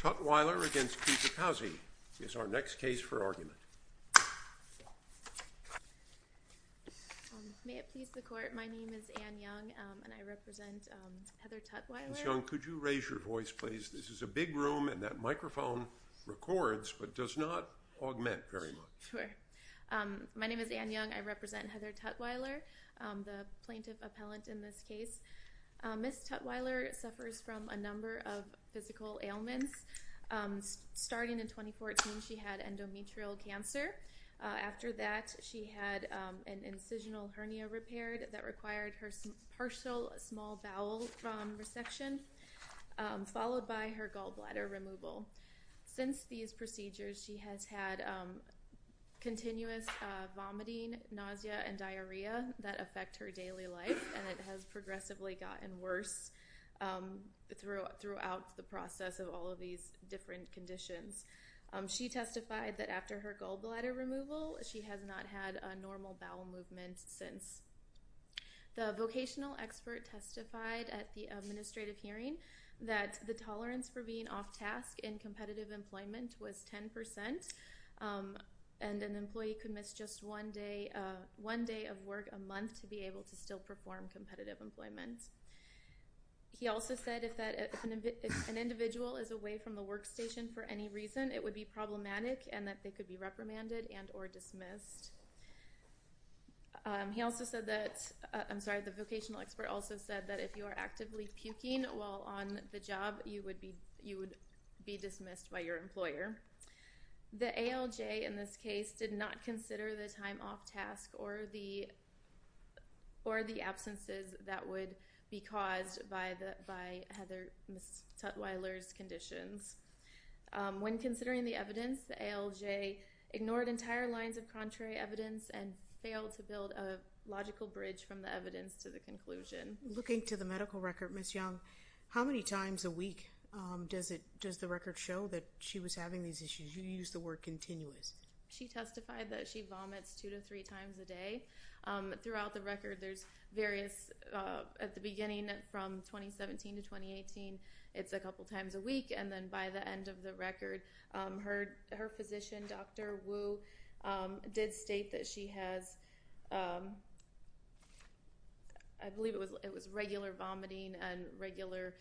Tutwiler v. Kijakazi is our next case for argument. Um, may it please the court, my name is Anne Young um, and I represent um, Heather Tutwiler. Ms. Young, could you raise your voice please? This is a big room and that microphone records but does not augment very much. Sure. My name is Anne Young. I represent Heather Tutwiler, the plaintiff appellant in this case. Uh, Ms. Tutwiler suffers from a number of physical ailments. Um, starting in 2014 she had endometrial cancer. Uh, after that she had um, an incisional hernia repaired that required her partial small bowel um, resection followed by her gallbladder removal. Since these procedures she has had continuous uh, vomiting, nausea, and diarrhea that affect her daily life and it has progressively gotten worse throughout the process of all of these different conditions. Um, she testified that after her gallbladder removal she has not had a normal bowel movement since. The vocational expert testified at the administrative hearing that the tolerance for being off task in competitive employment was 10% um, and an employee could miss just uh, one day of work a month to be able to still perform competitive employment. He also said if an individual is away from the workstation for any reason it would be problematic and that they could be reprimanded and or dismissed. Um, he also said that, uh, I'm sorry, the vocational expert also said that if you are actively puking while on the job you would be dismissed by your employer. The ALJ in this case did not consider the time off task or the absences that would be caused by Heather Ms. Tutwiler's conditions. Um, when considering the evidence the ALJ ignored entire lines of contrary evidence and failed to build a logical bridge from the evidence to the conclusion. Looking to the medical record, Ms. Young, how many times a week um, does the record show that she was having these issues? You used the word continuous. She testified that she vomits two to three times a day. Um, throughout the record there's various, uh, at the beginning from 2017 to 2018 it's a couple times a week and then by the end of the record um, her physician, Dr. Wu, um, did state that she has, I believe it was regular vomiting and regular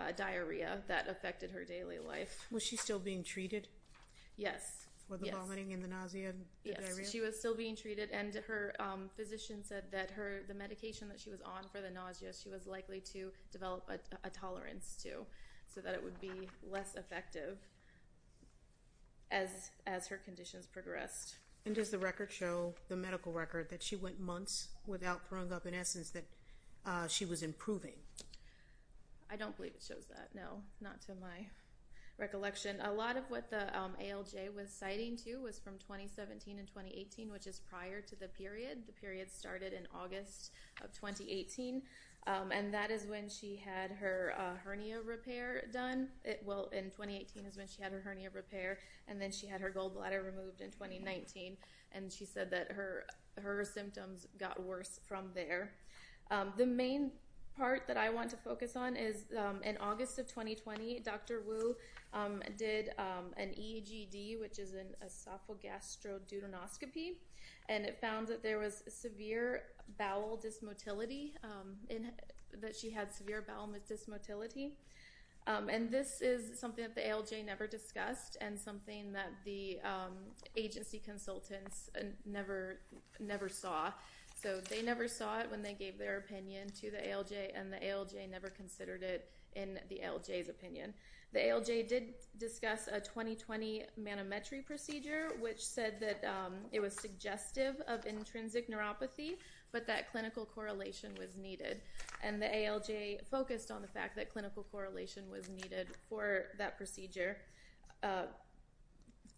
uh, diarrhea that affected her daily life. Was she still being treated? Yes. For the vomiting and the nausea and the diarrhea? Yes, she was still being treated and her um, physician said that her the medication that she was on for the nausea she was likely to develop a a tolerance to so that it would be less effective as her conditions progressed. And does the record show, the medical record, that she went months without throwing up in essence that uh, she was improving? I don't believe it shows that, no, not to my recollection. A lot of what the um, ALJ was citing too was from 2017 and 2018 which is prior to the period. The period started in August of 2018 um, and that is when she had her uh, hernia repair done. Well, in 2018 is when she had her hernia repair and then she had her gallbladder removed in 2019 and she said that her her symptoms got worse from there. Um, the main part that I want to focus on is um, in August of 2020 Dr. Wu um, did um, an EGD which is an esophagogastroduodenoscopy and it found that there was severe bowel dysmotility, that she had severe bowel dysmotility and this is something that the ALJ never discussed and something that the agency consultants uh, never saw. So they never saw it when they gave their opinion to the ALJ and the ALJ never considered it in the ALJ's opinion. The ALJ did discuss a 2020 manometry procedure which said that um, it was suggestive of intrinsic neuropathy but that clinical correlation was needed and the ALJ focused on the fact that clinical correlation was needed for that procedure uh,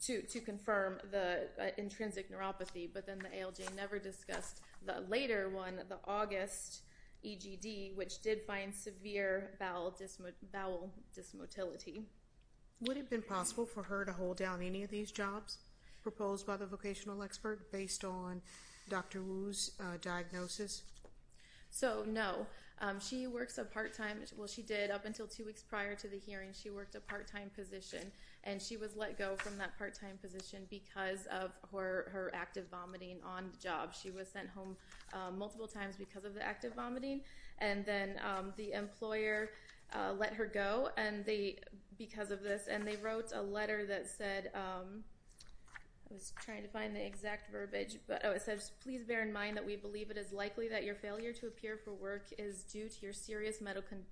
to confirm the uh, intrinsic neuropathy but then the ALJ never discussed the later one, the August EGD which did find severe bowel dysmotility. Would it have been possible for her to hold down any of these jobs proposed by the vocational expert based on Dr. Wu's uh, diagnosis? So no. Um, she works a part-time, well she did up until two weeks prior to the hearing, she worked a part-time position and she was let go from that part-time position because of her active vomiting on the job. She was sent home uh, multiple times because of the active vomiting and then um, the employer uh, let her go and they because of this and they wrote a letter that said, I was trying to find the exact verbiage, but oh, it says, please bear in mind that we believe it is likely that your failure to appear for work is due to your serious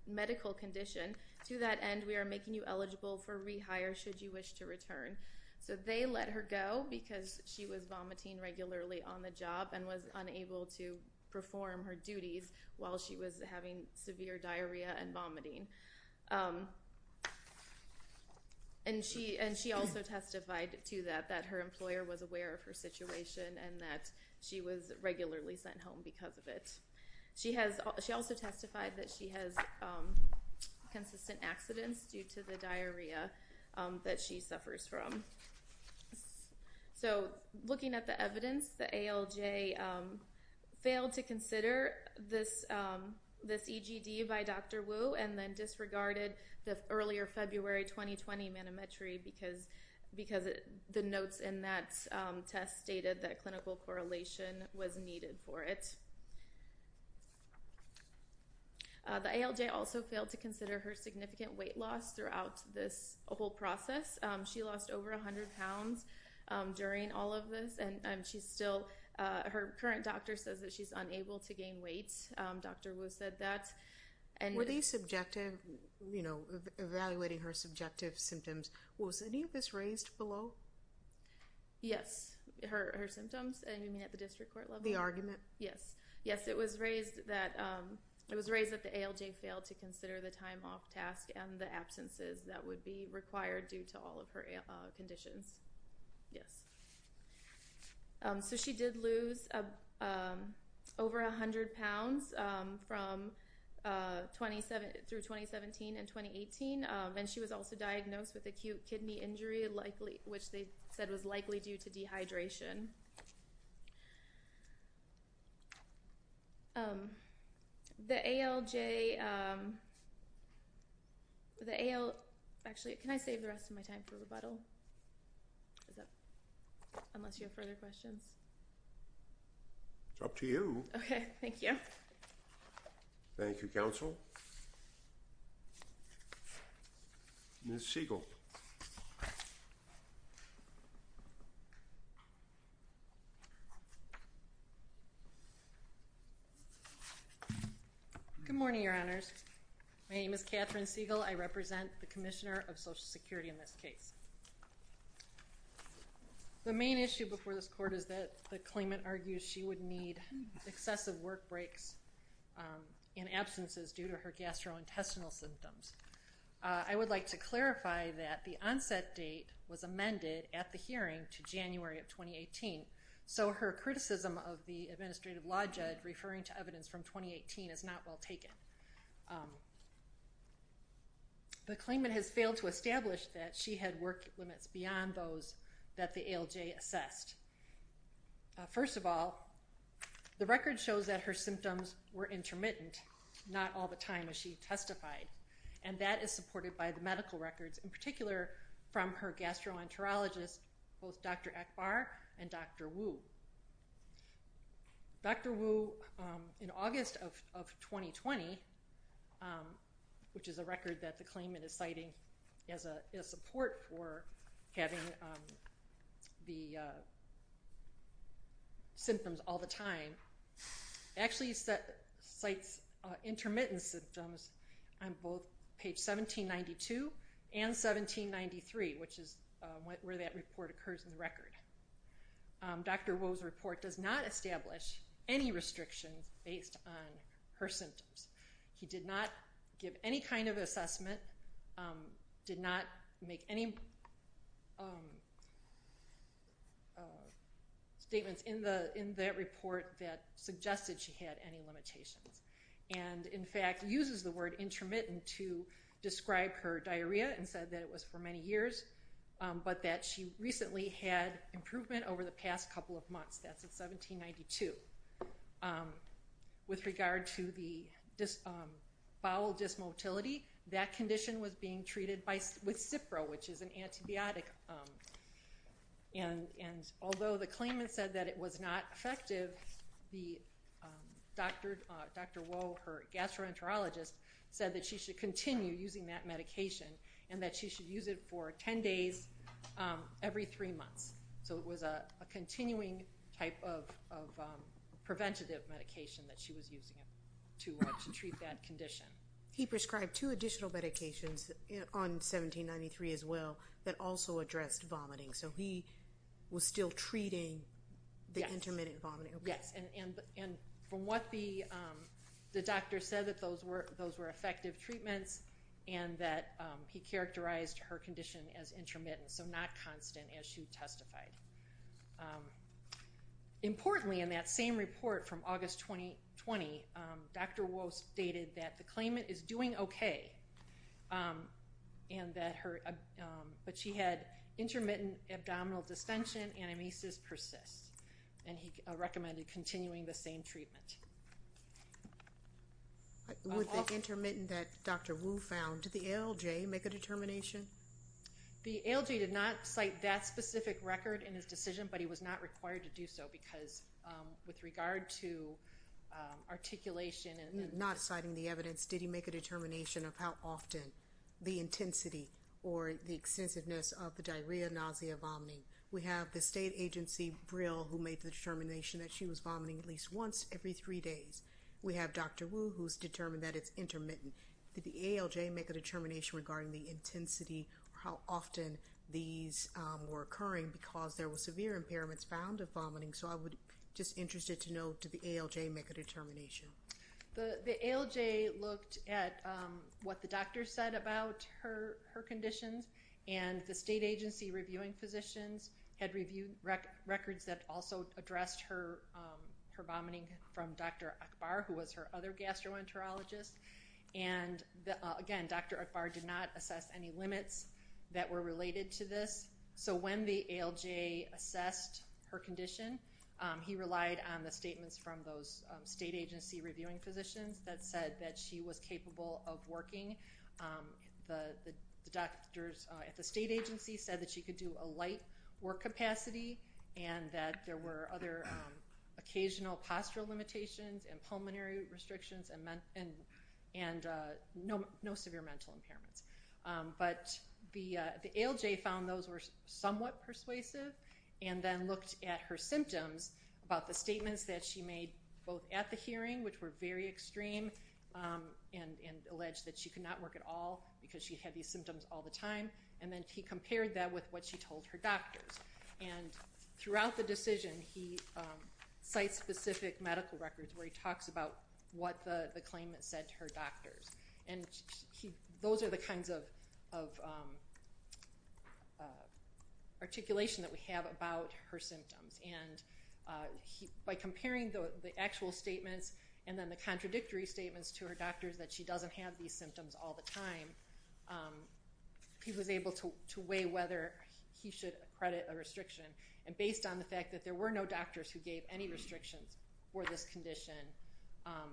medical condition. To that end, we are making you eligible for rehire should you wish to return. So they let her go because she was vomiting regularly on the job and was unable to perform her duties while she was having severe diarrhea and vomiting. Um, And she also testified to that, that her employer was aware of her situation and that she was regularly sent home because of it. She also testified that she has um, consistent accidents due to the diarrhea um, that she suffers from. So looking at the evidence, the ALJ um, failed to consider this EGD by Dr. Wu and then disregarded the earlier February 2020 manometry because the notes in that um, test stated that clinical correlation was needed for it. Uh, the ALJ also failed to consider her significant weight loss throughout this whole process. Um, she lost over 100 pounds um, during all of this and she's still, Uh, her current doctor says that she's unable to gain weight. Um, Dr. Wu said that. Were these subjective, you know, evaluating her subjective symptoms, was any of this raised below? Yes. Her symptoms? And you mean at the district court level? The argument? Yes. Yes, it was raised that, um, it was raised that the ALJ failed to consider the time off task and the absences that would be required due to all of her uh, conditions. Yes. Um, so she did lose uh, um, over 100 pounds um, from uh, 27, through 2017 and 2018 and she was also diagnosed with acute kidney injury which they said was likely due to dehydration. The ALJ, the AL, actually, can I save the rest of my time for rebuttal? Is that, unless you have further questions? It's up to you. Okay, thank you. Thank you, counsel. Ms. Siegel. Good morning, your honors. My name is Catherine Siegel. I represent the Commissioner of Social Security in this case. The main issue before this court is that the claimant argues she would need excessive work breaks um, in absences due to her gastrointestinal symptoms. Uh, I would like to clarify that the onset date was amended at the hearing to January of 2018, so her criticism of the administrative law judge referring to evidence from 2018 is not well taken. Um, the claimant has failed to establish that she had work limits beyond those that the ALJ assessed. Uh, first of all, the record shows that her symptoms were intermittent, not all the time as she testified, and that is supported by the medical records, in particular from her gastroenterologist, both Dr. Akbar and Dr. Wu. Dr. Wu, um, in August of 2020, um, which is a record that the claimant is citing as a support for having um, the uh, symptoms all the time, actually cites uh, intermittent symptoms on both page 1792 and 1793, which is uh, where that report occurs in the record. Um, Dr. Wu's report does not establish any restrictions based on her symptoms. He did not give any kind of assessment, um, did not make any um, statements in that report that suggested she had any limitations, and in fact uses the word intermittent to describe her diarrhea and said that it was for many years, um, but that she recently had improvement over the past couple of months. That's at 1792. Um, with regard to the um, bowel dysmotility, that condition was being treated with Cipro, which is an antibiotic. And although the claimant said that it was not effective, um, Dr. Uh, Wu, her gastroenterologist, said that she should continue using that medication and that she should use it for 10 days um, every three months. So it was a continuing type of um, preventative medication that she was using uh, to treat that condition. He prescribed two additional medications uh, on 1793 as well that also addressed vomiting. So he was still treating the intermittent vomiting. Yes, and from what um, the doctor said that those were effective treatments and that um, he characterized her condition as intermittent, so not constant as she testified. Um, importantly, in that same report from August 2020, Dr. Wu stated that the claimant is doing okay, um and that her uh, um but she had intermittent abdominal distension and emesis persists, and he recommended continuing the same treatment. Uh, with the intermittent that Dr. Wu found, did the ALJ make a determination? The ALJ did not cite that specific record in his decision, but he was not required to do so because um, with regard to um, articulation and... Not citing the evidence, did he make a determination of how often the intensity or the extensiveness of the diarrhea, nausea, vomiting? We have the state agency, Brill, who made the determination that she was vomiting at least once every three days. We have Dr. Wu, who's determined that it's intermittent. Did the ALJ make a determination regarding the intensity or how often these um, were occurring because there were severe impairments found of vomiting? So I would just interested to know, did the ALJ make a determination? The ALJ looked at um, what the doctor said about her conditions, and the state agency reviewing physicians had reviewed records that also addressed her um, vomiting from Dr. Akbar, who was her other gastroenterologist. And uh, again, Dr. Akbar did not assess any limits that were related to this. So when the ALJ assessed her condition, Um, he relied on the statements from those um, state agency reviewing physicians that said that she was capable of working. Um, the doctors uh, at the state agency said that she could do a light work capacity and that there were other occasional postural limitations and pulmonary restrictions and uh, no severe mental impairments. But the uh, ALJ found those were somewhat persuasive and then looked at her symptoms about the statements that she made both at the hearing, which were very extreme, um, and alleged that she could not work at all because she had these symptoms all the time. And then he compared that with what she told her doctors. And throughout the decision, he um, cites specific medical records where he talks about what the claimant said to her doctors. And those are the kinds of um, uh, articulation that we have about her symptoms. And uh, by comparing the actual statements and then the contradictory statements to her doctors that she doesn't have these symptoms all the time, um, he was able to weigh whether he should credit a restriction. And based on the fact that there were no doctors who gave any restrictions for this condition um,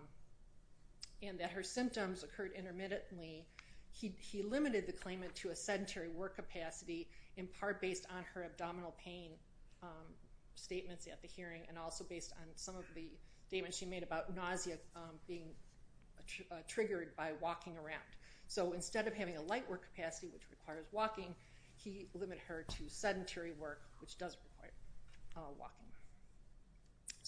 and that her symptoms occurred intermittently, he limited the claimant to a sedentary work capacity in part based on her abdominal pain um, statements at the hearing and also based on some of the statements she made about nausea um, being uh, triggered by walking around. So instead of having a light work capacity, which requires walking, he limited her to sedentary work, which does require uh, walking.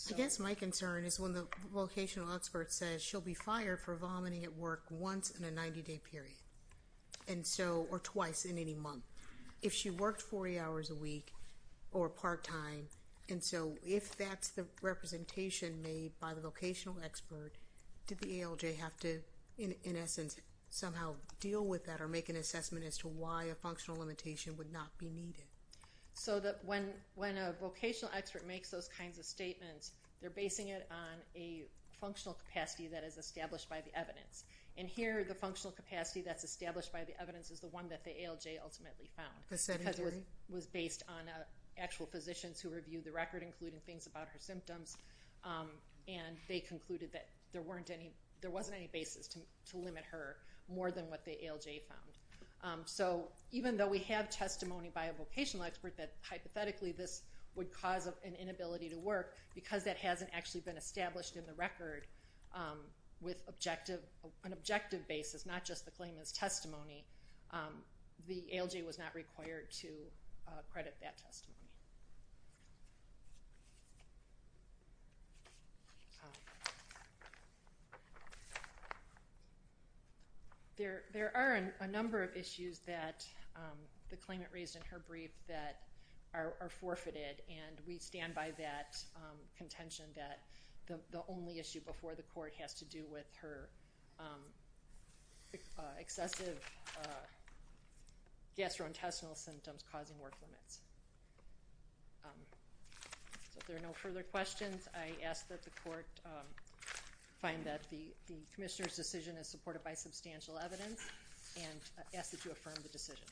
I guess my concern is when the vocational expert says she'll be fired for vomiting at work once in a 90-day period, or twice in any month. If she worked 40 hours a week or part-time, and so if that's the representation made by the vocational expert, did the ALJ have to, in essence, somehow deal with that or make an assessment as to why a functional limitation would not be needed? So that when a vocational expert makes those kinds of statements, they're basing it on a functional capacity that is established by the evidence. And here, the functional capacity that's established by the evidence is the one that the ALJ ultimately found. The sedentary? Because it was based on actual physicians who reviewed the record, including things about her symptoms, and they concluded that there weren't any there wasn't any basis to, to limit her more than what the ALJ found. Um, so even though we have testimony by a vocational expert that hypothetically this would cause an inability to work, because that hasn't actually been established in the record um, with an objective basis, not just the claimant's testimony, um, the ALJ was not required to uh, credit that testimony. There, there are a number of issues that um, the claimant raised in her brief that are, forfeited, and we stand by that um, contention that the, only issue before the court has to do with her um, uh, excessive uh, gastrointestinal symptoms causing work limits. Um, so if there are no further questions, I ask that the court um, find that the, the commissioner's decision is supported by substantial evidence and uh, ask that you affirm the decision.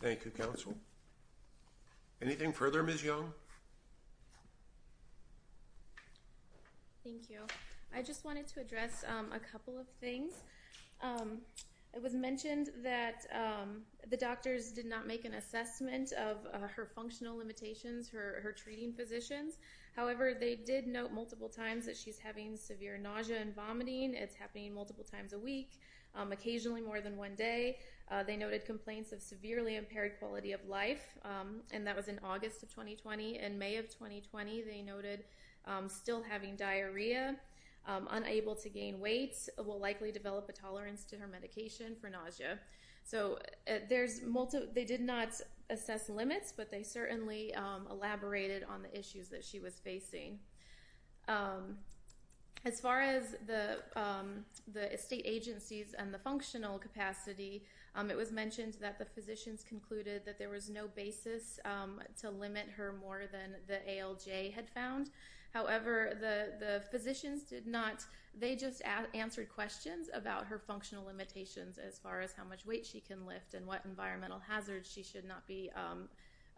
Thank you, counsel. Anything further, Ms. Young? Thank you. I just wanted to address um, a couple of things. Um, it was mentioned that um, the doctors did not make an assessment of uh, her functional limitations, her, treating physicians. However, they did note multiple times that she's having severe nausea and vomiting. It's happening multiple times a week, occasionally more than one day. Uh, they noted complaints of severely impaired quality of life, and that was in August of 2020. In May of 2020, they noted still having diarrhea, um, unable to gain weight, will likely develop a tolerance to her medication for nausea. So uh. They did not assess limits, but they certainly um, elaborated on the issues that she was facing. Um, as far as the um, state agencies and the functional capacity, um, it was mentioned that the physicians concluded that there was no basis um, to limit her more than the ALJ had found. However, the, physicians did not, they just answered questions about her functional limitations as far as how much weight she can lift and what environmental hazards she should not be um,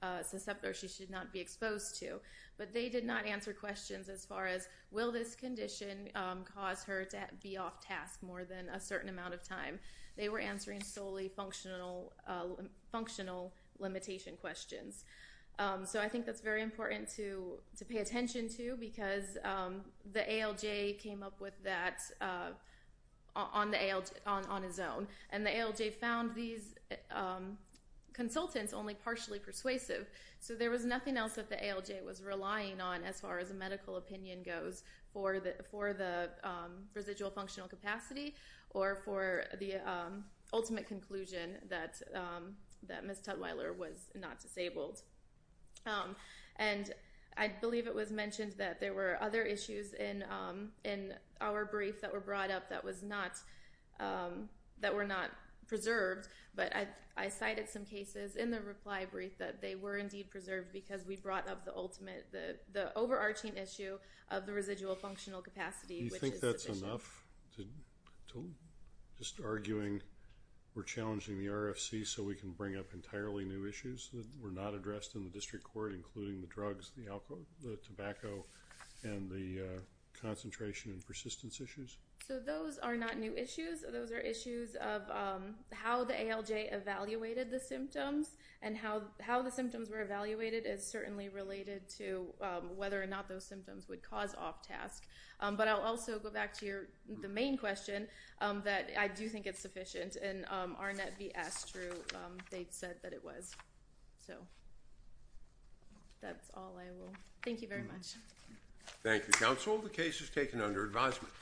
uh, susceptible or she should not be exposed to. But they did not answer questions as far as will this condition um, cause her to be off task more than a certain amount of time. They were answering solely functional, uh, functional limitation questions. Um, so I think that's very important to pay attention to because um, the ALJ came up with that uh, on his own, and the ALJ found these um, consultants only partially persuasive. So there was nothing else that the ALJ was relying on as far as a medical opinion goes for the residual functional capacity or for the ultimate conclusion that that Ms. Tutwiler was not disabled. Um, and I believe it was mentioned that there were other issues in um, in our brief that were brought up that was not um, that were not preserved. But I, I cited some cases in the reply brief that they were indeed preserved because we brought up the ultimate the the overarching issue of the residual functional capacity. Do you think that's enough just arguing we're challenging the RFC so we can bring up entirely new issues that were not addressed in the district court, including the drugs, the alcohol, the tobacco, and the uh, concentration and persistence issues? So those are not new issues. Those are issues of um, how the ALJ evaluated the symptoms, and how how the symptoms were evaluated is certainly related to um, whether or not those symptoms would cause off task. Um, but I'll also go back to your the main question um, that I do think it's sufficient. And um, Arnett v. Astrue, um, they said that it was. So that's all I will. Thank you very much. Thank you, counsel. The case is taken under advisement.